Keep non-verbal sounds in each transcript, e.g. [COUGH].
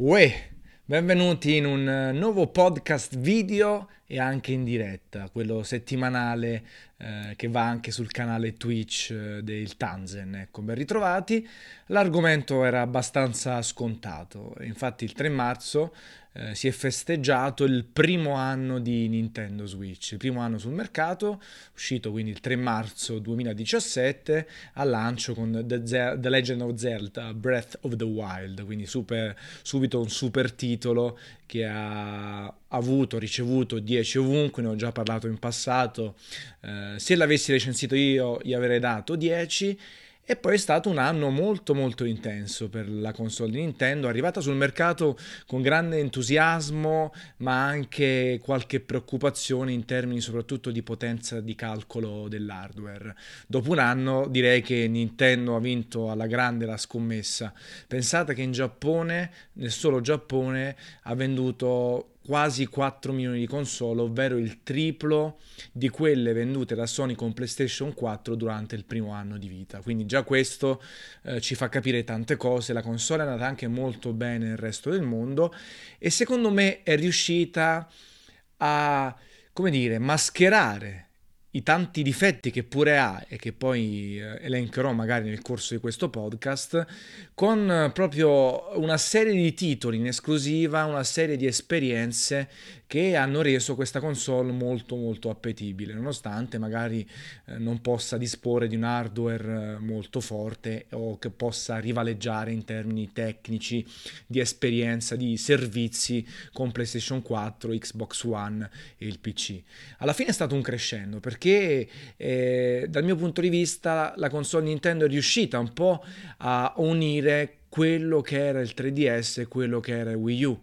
Uè, benvenuti in un eh, nuovo podcast video e anche in diretta, quello settimanale eh, che va anche sul canale Twitch eh, del Tanzen. Ecco, ben ritrovati. L'argomento era abbastanza scontato, infatti il 3 marzo eh, si è festeggiato il primo anno di Nintendo Switch, il primo anno sul mercato, uscito quindi il 3 marzo 2017 al lancio con The, Zel- The Legend of Zelda Breath of the Wild, quindi super, subito un super titolo che ha avuto, ricevuto 10 ovunque, ne ho già parlato in passato, eh, se l'avessi recensito io gli avrei dato 10 e poi è stato un anno molto molto intenso per la console di Nintendo, arrivata sul mercato con grande entusiasmo, ma anche qualche preoccupazione in termini soprattutto di potenza di calcolo dell'hardware. Dopo un anno direi che Nintendo ha vinto alla grande la scommessa. Pensate che in Giappone, nel solo Giappone, ha venduto quasi 4 milioni di console, ovvero il triplo di quelle vendute da Sony con PlayStation 4 durante il primo anno di vita. Quindi già questo eh, ci fa capire tante cose, la console è andata anche molto bene nel resto del mondo e secondo me è riuscita a, come dire, mascherare i tanti difetti che pure ha e che poi eh, elencherò magari nel corso di questo podcast, con eh, proprio una serie di titoli in esclusiva, una serie di esperienze che hanno reso questa console molto molto appetibile, nonostante magari eh, non possa disporre di un hardware molto forte o che possa rivaleggiare in termini tecnici, di esperienza, di servizi con PlayStation 4, Xbox One e il PC. Alla fine è stato un crescendo perché eh, dal mio punto di vista la console Nintendo è riuscita un po' a unire quello che era il 3DS e quello che era il Wii U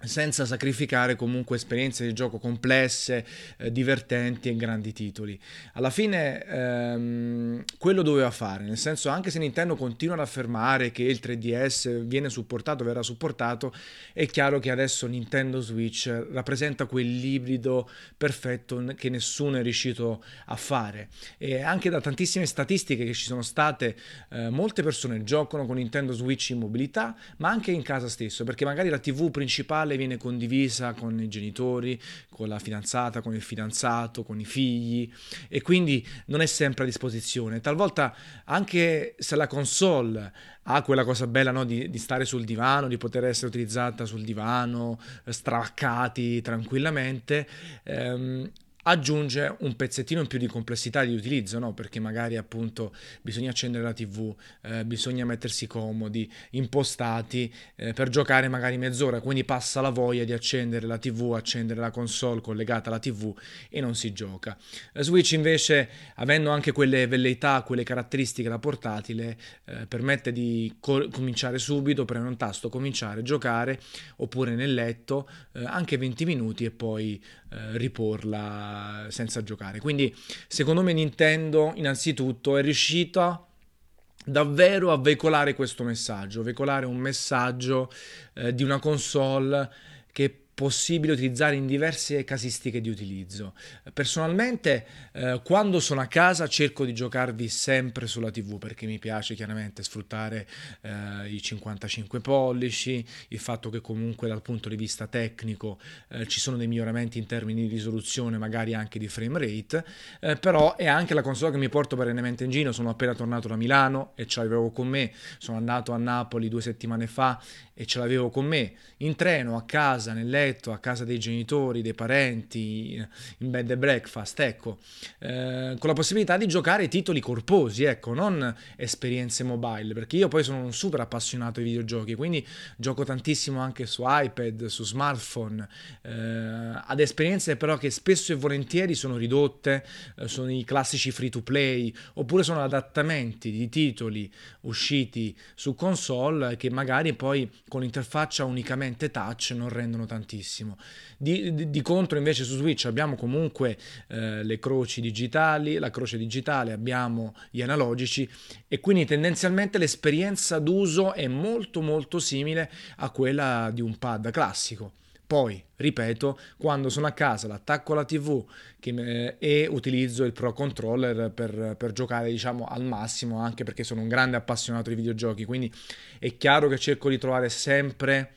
senza sacrificare comunque esperienze di gioco complesse, eh, divertenti e grandi titoli. Alla fine ehm, quello doveva fare, nel senso anche se Nintendo continua ad affermare che il 3DS viene supportato, verrà supportato, è chiaro che adesso Nintendo Switch rappresenta quell'ibrido perfetto che nessuno è riuscito a fare. E anche da tantissime statistiche che ci sono state, eh, molte persone giocano con Nintendo Switch in mobilità, ma anche in casa stesso, perché magari la TV principale mentale viene condivisa con i genitori, con la fidanzata, con il fidanzato, con i figli e quindi non è sempre a disposizione. Talvolta anche se la console ha quella cosa bella no, di, di, stare sul divano, di poter essere utilizzata sul divano, stravaccati tranquillamente, ehm, aggiunge un pezzettino in più di complessità di utilizzo, no? perché magari appunto bisogna accendere la TV, eh, bisogna mettersi comodi, impostati eh, per giocare magari mezz'ora, quindi passa la voglia di accendere la TV, accendere la console collegata alla TV e non si gioca. La Switch invece, avendo anche quelle velleità, quelle caratteristiche da portatile, eh, permette di co- cominciare subito, premere un tasto, cominciare a giocare, oppure nel letto, eh, anche 20 minuti e poi eh, riporla senza giocare. Quindi secondo me Nintendo innanzitutto è riuscita davvero a veicolare questo messaggio, veicolare un messaggio eh, di una console che possibile utilizzare in diverse casistiche di utilizzo. Personalmente, eh, quando sono a casa cerco di giocarvi sempre sulla TV perché mi piace chiaramente sfruttare eh, i 55 pollici, il fatto che comunque dal punto di vista tecnico eh, ci sono dei miglioramenti in termini di risoluzione, magari anche di frame rate, eh, però è anche la console che mi porto perennemente in giro. Sono appena tornato da Milano e ce l'avevo con me, sono andato a Napoli due settimane fa e ce l'avevo con me in treno, a casa, nel letto, a casa dei genitori, dei parenti, in bed and breakfast, ecco, eh, con la possibilità di giocare titoli corposi, ecco, non esperienze mobile, perché io poi sono un super appassionato di videogiochi, quindi gioco tantissimo anche su iPad, su smartphone, eh, ad esperienze però che spesso e volentieri sono ridotte, eh, sono i classici free to play, oppure sono adattamenti di titoli usciti su console che magari poi con interfaccia unicamente touch non rendono tantissimo. Di, di, di contro invece su Switch abbiamo comunque eh, le croci digitali, la croce digitale, abbiamo gli analogici e quindi tendenzialmente l'esperienza d'uso è molto molto simile a quella di un pad classico. Poi, ripeto, quando sono a casa l'attacco alla TV che, eh, e utilizzo il Pro Controller per, per, giocare diciamo al massimo, anche perché sono un grande appassionato di videogiochi, quindi è chiaro che cerco di trovare sempre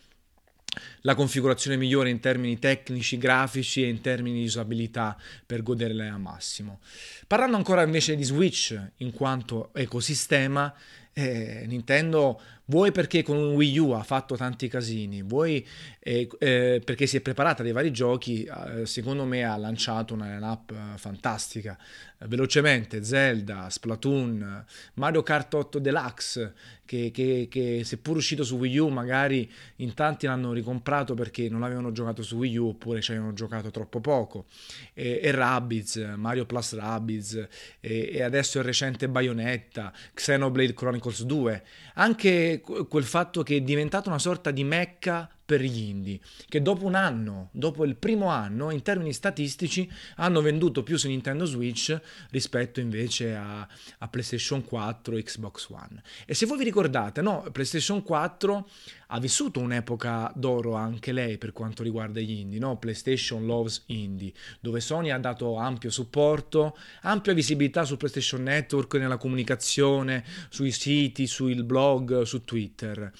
la configurazione migliore in termini tecnici, grafici e in termini di usabilità per goderle al massimo. Parlando ancora invece di Switch in quanto ecosistema, eh, Nintendo vuoi perché con un Wii U ha fatto tanti casini, vuoi eh, eh, perché si è preparata dei vari giochi, eh, secondo me ha lanciato una line-up eh, fantastica. Eh, velocemente, Zelda, Splatoon, Mario Kart 8 Deluxe, che, che, che, seppur uscito su Wii U magari in tanti l'hanno ricomprato perché non l'avevano giocato su Wii U oppure ci avevano giocato troppo poco. E, e Rabbids, Mario Plus Rabbids, e, e adesso il recente Bayonetta, Xenoblade Chronicles 2. Anche quel fatto che è diventato una sorta di mecca per gli indie, che dopo un anno, dopo il primo anno, in termini statistici, hanno venduto più su Nintendo Switch rispetto invece a, a PlayStation 4 e Xbox One. E se voi vi ricordate, no, PlayStation 4 ha vissuto un'epoca d'oro anche lei per quanto riguarda gli indie, no? PlayStation Loves Indie, dove Sony ha dato ampio supporto, ampia visibilità su PlayStation Network, nella comunicazione, sui siti, sul blog, su Twitter.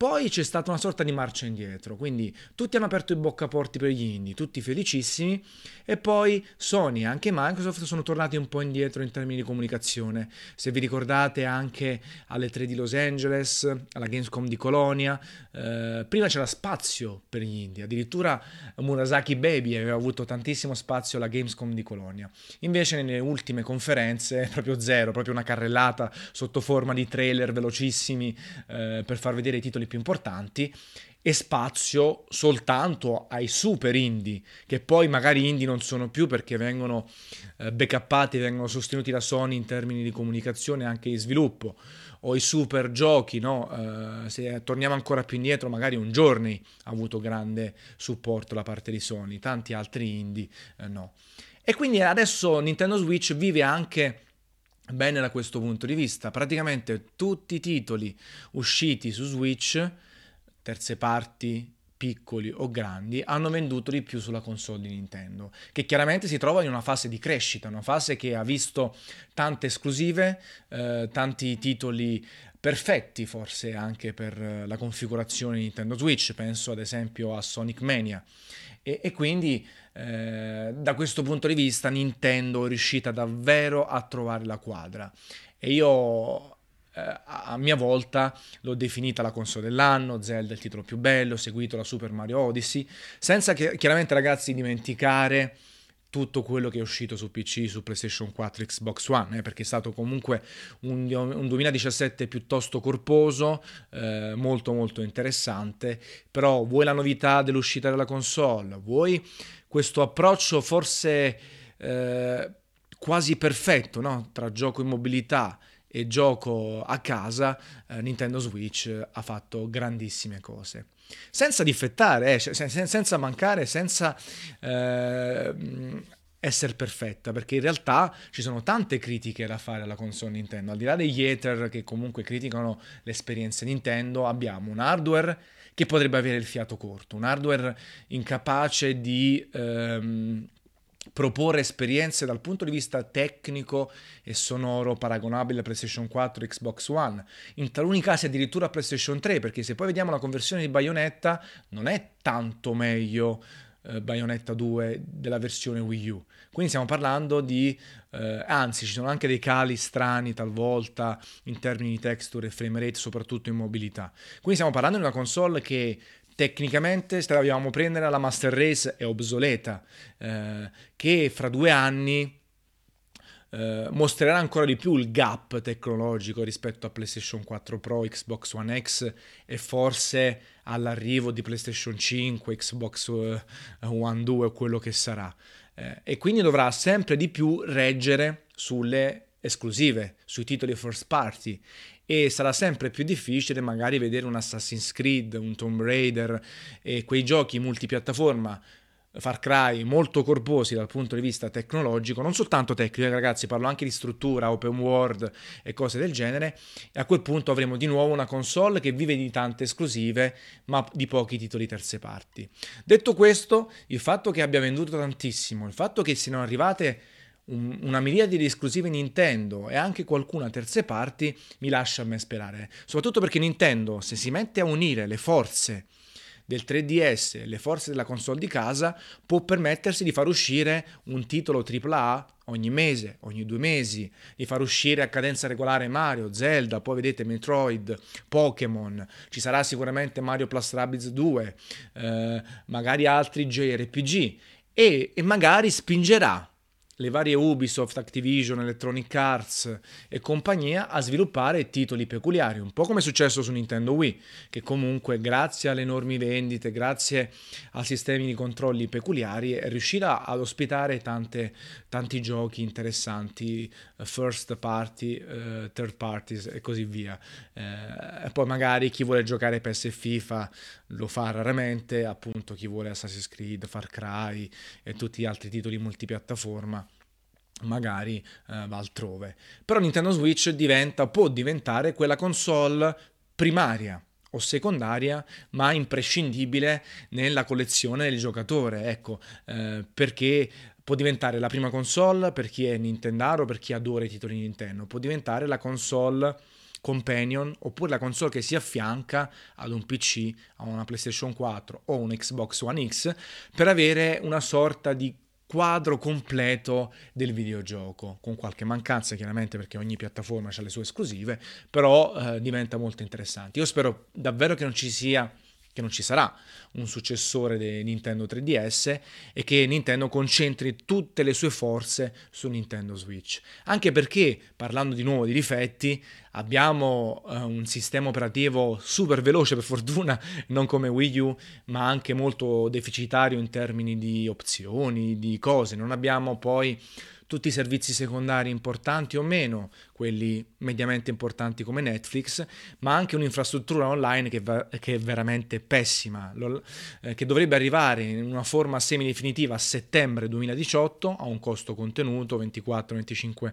Poi c'è stata una sorta di marcia indietro, quindi tutti hanno aperto i boccaporti per gli indie, tutti felicissimi, e poi Sony e anche Microsoft sono tornati un po' indietro in termini di comunicazione. Se vi ricordate anche alle 3 di Los Angeles, alla Gamescom di Colonia, eh, prima c'era spazio per gli indie, addirittura Murasaki Baby aveva avuto tantissimo spazio alla Gamescom di Colonia. Invece nelle ultime conferenze [LAUGHS] proprio zero, proprio una carrellata sotto forma di trailer velocissimi eh, per far vedere i titoli più importanti e spazio soltanto ai super indie, che poi magari indie non sono più perché vengono eh, backuppati, vengono sostenuti da Sony in termini di comunicazione e anche di sviluppo, o i super giochi, no? eh, se torniamo ancora più indietro, magari un Journey ha avuto grande supporto da parte di Sony, tanti altri indie eh, no. E quindi adesso Nintendo Switch vive anche bene da questo punto di vista. Praticamente tutti i titoli usciti su Switch, terze parti, piccoli o grandi, hanno venduto di più sulla console di Nintendo, che chiaramente si trova in una fase di crescita, una fase che ha visto tante esclusive, eh, tanti titoli perfetti forse anche per la configurazione di Nintendo Switch, penso ad esempio a Sonic Mania. E, e quindi eh, da questo punto di vista Nintendo è riuscita davvero a trovare la quadra. E io eh, a mia volta l'ho definita la console dell'anno, Zelda il titolo più bello, seguito da Super Mario Odyssey, senza che, chiaramente ragazzi dimenticare tutto quello che è uscito su PC, su PlayStation 4, Xbox One, eh, perché è stato comunque un, un 2017 piuttosto corposo, eh, molto molto interessante, però vuoi la novità dell'uscita della console, vuoi questo approccio forse eh, quasi perfetto no? tra gioco in mobilità e gioco a casa, eh, Nintendo Switch ha fatto grandissime cose. Senza difettare, eh, sen- senza mancare, senza eh, essere perfetta, perché in realtà ci sono tante critiche da fare alla console Nintendo. Al di là degli hater che comunque criticano l'esperienza Nintendo, abbiamo un hardware che potrebbe avere il fiato corto, un hardware incapace di... Ehm, proporre esperienze dal punto di vista tecnico e sonoro paragonabili a PlayStation 4 e Xbox One, in taluni casi addirittura a PlayStation 3, perché se poi vediamo la conversione di Bayonetta non è tanto meglio eh, Bayonetta 2 della versione Wii U. Quindi stiamo parlando di, eh, anzi ci sono anche dei cali strani talvolta in termini di texture e frame rate, soprattutto in mobilità. Quindi stiamo parlando di una console che tecnicamente se la dobbiamo prendere alla Master Race è obsoleta, eh, che fra due anni eh, mostrerà ancora di più il gap tecnologico rispetto a PlayStation 4 Pro, Xbox One X e forse all'arrivo di PlayStation 5, Xbox eh, One 2 o quello che sarà. Eh, e quindi dovrà sempre di più reggere sulle esclusive, sui titoli first party e sarà sempre più difficile magari vedere un Assassin's Creed, un Tomb Raider e quei giochi multipiattaforma Far Cry molto corposi dal punto di vista tecnologico, non soltanto tecnico, eh, ragazzi, parlo anche di struttura, open world e cose del genere. E a quel punto avremo di nuovo una console che vive di tante esclusive, ma di pochi titoli terze parti. Detto questo, il fatto che abbia venduto tantissimo, il fatto che siano arrivate un, una miriade di esclusive Nintendo e anche qualcuna terze parti mi lascia a me sperare. Soprattutto perché Nintendo, se si mette a unire le forze del 3DS e le forze della console di casa può permettersi di far uscire un titolo AAA ogni mese, ogni due mesi, di far uscire a cadenza regolare Mario, Zelda, poi vedete Metroid, Pokémon, ci sarà sicuramente Mario Plus Rabbids 2, eh, magari altri JRPG e, e magari spingerà le varie Ubisoft, Activision, Electronic Arts e compagnia a sviluppare titoli peculiari, un po' come è successo su Nintendo Wii, che comunque grazie alle enormi vendite, grazie a sistemi di controlli peculiari è riuscita ad ospitare tante, tanti giochi interessanti, eh, first party, uh, third parties e così via. Eh, e poi magari chi vuole giocare PS e FIFA lo fa raramente, appunto chi vuole Assassin's Creed, Far Cry e tutti gli altri titoli multipiattaforma magari eh, va altrove. Però Nintendo Switch diventa, può diventare quella console primaria o secondaria, ma imprescindibile nella collezione del giocatore, ecco, eh, perché può diventare la prima console per chi è Nintendaro, per chi adora i titoli Nintendo, può diventare la console companion oppure la console che si affianca ad un PC, a una PlayStation 4 o un Xbox One X per avere una sorta di quadro completo del videogioco, con qualche mancanza chiaramente perché ogni piattaforma ha le sue esclusive, però eh, diventa molto interessante. Io spero davvero che non ci sia che non ci sarà un successore di Nintendo 3DS e che Nintendo concentri tutte le sue forze su Nintendo Switch. Anche perché, parlando di nuovo di difetti, abbiamo uh, un sistema operativo super veloce per fortuna, [LAUGHS] non come Wii U, ma anche molto deficitario in termini di opzioni, di cose. Non abbiamo poi tutti i servizi secondari importanti o meno, quelli mediamente importanti come Netflix, ma anche un'infrastruttura online che, va, che è veramente pessima, lo, eh, che dovrebbe arrivare in una forma semi-definitiva a settembre 2018 a un costo contenuto 24-25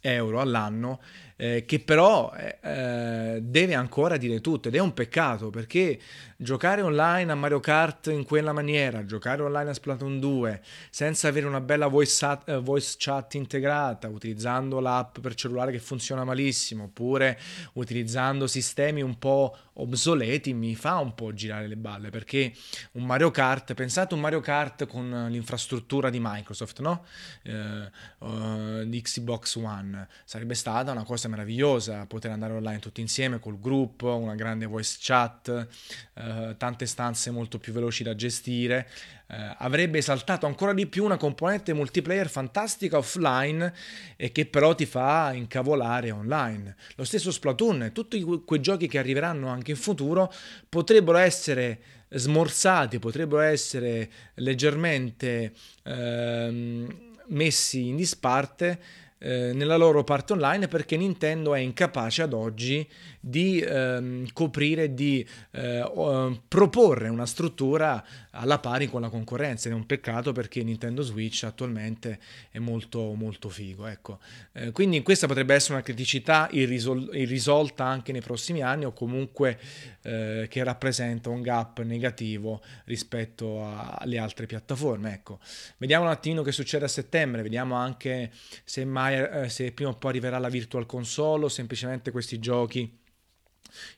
euro all'anno, eh, che però eh, deve ancora dire tutto ed è un peccato perché giocare online a Mario Kart in quella maniera, giocare online a Splatoon 2 senza avere una bella voice, at, uh, voice chat integrata, utilizzando l'app per cellulare che funziona malissimo, oppure utilizzando sistemi un po' obsoleti, mi fa un po' girare le balle perché un Mario Kart, pensate un Mario Kart con l'infrastruttura di Microsoft, no? Uh, uh, di Xbox One, sarebbe stata una cosa meravigliosa poter andare online tutti insieme col gruppo, una grande voice chat, eh, tante stanze molto più veloci da gestire. Eh, avrebbe esaltato ancora di più una componente multiplayer fantastica offline e che però ti fa incavolare online. Lo stesso Splatoon, tutti quei giochi che arriveranno anche in futuro potrebbero essere smorzati, potrebbero essere leggermente ehm, messi in disparte eh, nella loro parte online perché Nintendo è incapace ad oggi di ehm, coprire, di eh, proporre una struttura alla pari con la concorrenza ed è un peccato perché Nintendo Switch attualmente è molto molto figo ecco. Eh, quindi questa potrebbe essere una criticità irrisol- irrisolta anche nei prossimi anni o comunque eh, che rappresenta un gap negativo rispetto a- alle altre piattaforme ecco. vediamo un attimino che succede a settembre vediamo anche se mai eh, se prima o poi arriverà la Virtual Console o semplicemente questi giochi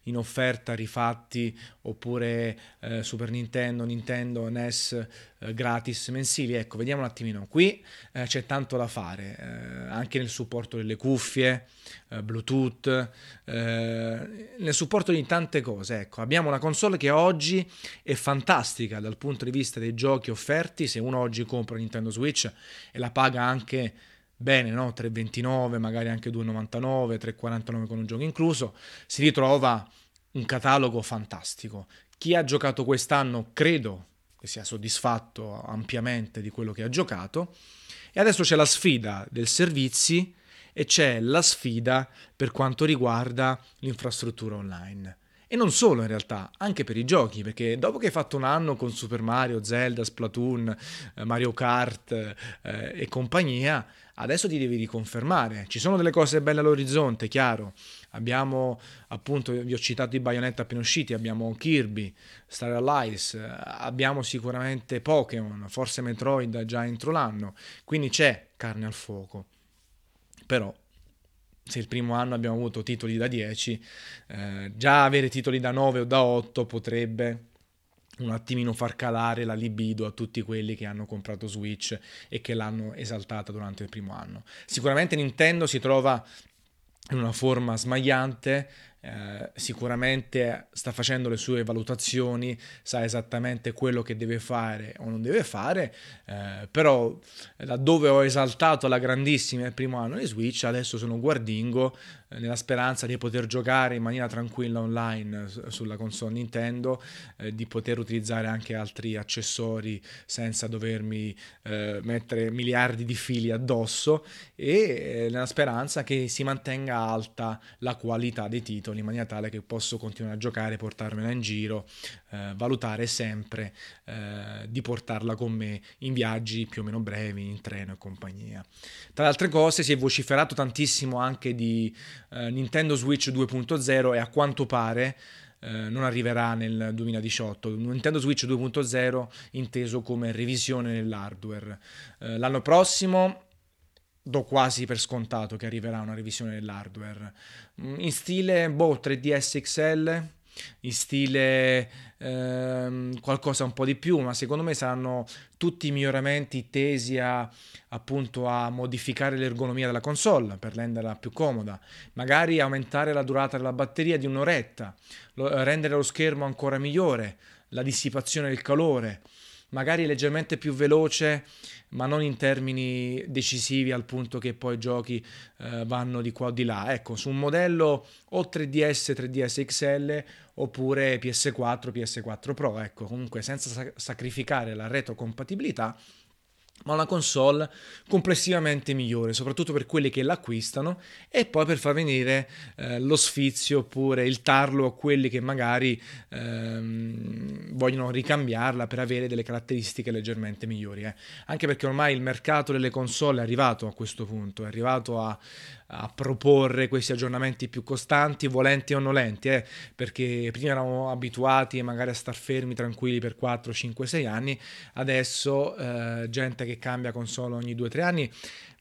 in offerta rifatti oppure eh, Super Nintendo, Nintendo, NES eh, gratis mensili. Ecco, vediamo un attimino. Qui eh, c'è tanto da fare, eh, anche nel supporto delle cuffie, eh, Bluetooth, eh, nel supporto di tante cose. Ecco, abbiamo una console che oggi è fantastica dal punto di vista dei giochi offerti. Se uno oggi compra Nintendo Switch e la paga anche bene, no? 3,29, magari anche 2,99, 3,49 con un gioco incluso, si ritrova un catalogo fantastico. Chi ha giocato quest'anno credo che sia soddisfatto ampiamente di quello che ha giocato. E adesso c'è la sfida del servizi e c'è la sfida per quanto riguarda l'infrastruttura online. E non solo in realtà, anche per i giochi, perché dopo che hai fatto un anno con Super Mario, Zelda, Splatoon, eh, Mario Kart eh, e compagnia, adesso ti devi riconfermare. Ci sono delle cose belle all'orizzonte, chiaro. Abbiamo appunto, vi ho citato i Bayonetta appena usciti, abbiamo Kirby, Star Allies, abbiamo sicuramente Pokémon, forse Metroid già entro l'anno, quindi c'è carne al fuoco. Però se il primo anno abbiamo avuto titoli da 10, eh, già avere titoli da 9 o da 8 potrebbe un attimino far calare la libido a tutti quelli che hanno comprato Switch e che l'hanno esaltata durante il primo anno. Sicuramente Nintendo si trova in una forma smagliante, eh, sicuramente sta facendo le sue valutazioni, sa esattamente quello che deve fare o non deve fare, eh, però laddove ho esaltato la grandissima il primo anno di Switch, adesso sono guardingo nella speranza di poter giocare in maniera tranquilla online sulla console Nintendo, eh, di poter utilizzare anche altri accessori senza dovermi eh, mettere miliardi di fili addosso e eh, nella speranza che si mantenga alta la qualità dei titoli in maniera tale che posso continuare a giocare, portarmela in giro, eh, valutare sempre eh, di portarla con me in viaggi più o meno brevi, in treno e compagnia. Tra le altre cose si è vociferato tantissimo anche di eh, Nintendo Switch 2.0 e a quanto pare eh, non arriverà nel 2018. Nintendo Switch 2.0 inteso come revisione dell'hardware. Eh, l'anno prossimo do quasi per scontato che arriverà una revisione dell'hardware. Mm, in stile boh, 3DS XL, in stile ehm, qualcosa un po' di più, ma secondo me saranno tutti miglioramenti tesi a, appunto a modificare l'ergonomia della console per renderla più comoda, magari aumentare la durata della batteria di un'oretta, lo, rendere lo schermo ancora migliore, la dissipazione del calore, magari leggermente più veloce ma non in termini decisivi al punto che poi i giochi eh, vanno di qua o di là. Ecco, su un modello o 3DS, 3DS XL oppure PS4, PS4 Pro, ecco, comunque senza sac- sacrificare la retrocompatibilità ma una console complessivamente migliore, soprattutto per quelli che l'acquistano e poi per far venire eh, lo sfizio oppure il tarlo a quelli che magari ehm, vogliono ricambiarla per avere delle caratteristiche leggermente migliori. Eh. Anche perché ormai il mercato delle console è arrivato a questo punto, è arrivato a, a proporre questi aggiornamenti più costanti, volenti o nolenti, eh, perché prima eravamo abituati magari a star fermi tranquilli per 4, 5, 6 anni, adesso eh, gente che cambia console ogni 2-3 anni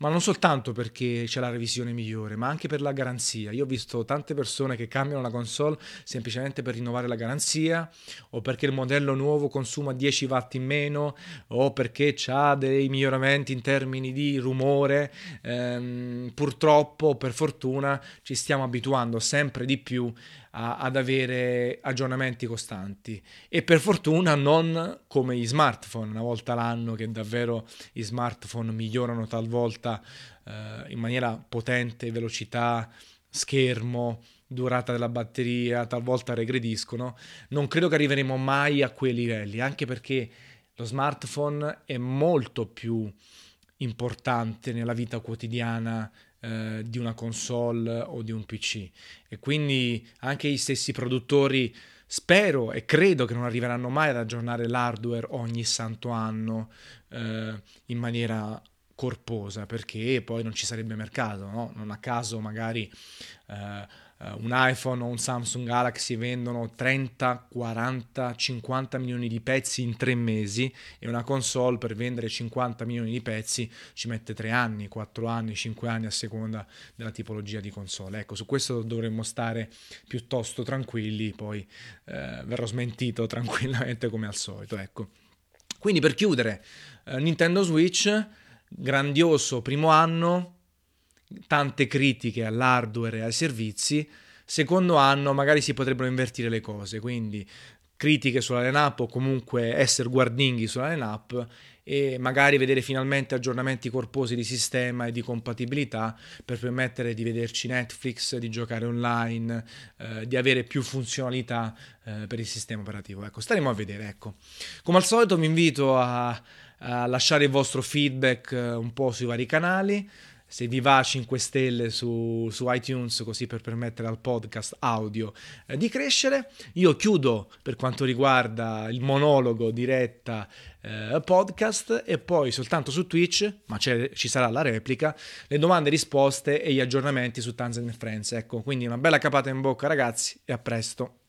ma non soltanto perché c'è la revisione migliore, ma anche per la garanzia. Io ho visto tante persone che cambiano la console semplicemente per rinnovare la garanzia o perché il modello nuovo consuma 10 watt in meno o perché ha dei miglioramenti in termini di rumore. Ehm, purtroppo, per fortuna, ci stiamo abituando sempre di più a, ad avere aggiornamenti costanti e per fortuna non come gli smartphone, una volta l'anno che davvero i smartphone migliorano talvolta eh, in maniera potente, velocità, schermo, durata della batteria, talvolta regrediscono. Non credo che arriveremo mai a quei livelli, anche perché lo smartphone è molto più importante nella vita quotidiana eh, di una console o di un PC e quindi anche i stessi produttori spero e credo che non arriveranno mai ad aggiornare l'hardware ogni santo anno eh, in maniera corposa perché poi non ci sarebbe mercato, no? non a caso magari eh, un iPhone o un Samsung Galaxy vendono 30, 40, 50 milioni di pezzi in tre mesi e una console per vendere 50 milioni di pezzi ci mette 3 anni, 4 anni, 5 anni a seconda della tipologia di console. Ecco, su questo dovremmo stare piuttosto tranquilli, poi uh, verrò smentito [LAUGHS] tranquillamente come al solito. Ecco. Quindi per chiudere, uh, Nintendo Switch, grandioso primo anno, tante critiche all'hardware e ai servizi, secondo anno magari si potrebbero invertire le cose, quindi critiche sulla line-up o comunque essere guardinghi sulla line-up e magari vedere finalmente aggiornamenti corposi di sistema e di compatibilità per permettere di vederci Netflix, di giocare online, eh, di avere più funzionalità eh, per il sistema operativo. Ecco, staremo a vedere. Ecco. Come al solito vi invito a, a lasciare il vostro feedback eh, un po' sui vari canali se vi va 5 stelle su, su, iTunes così per permettere al podcast audio eh, di crescere. Io chiudo per quanto riguarda il monologo diretta eh, podcast e poi soltanto su Twitch, ma ci sarà la replica, le domande e risposte e gli aggiornamenti su Tanzania Friends. Ecco, quindi una bella capata in bocca ragazzi e a presto.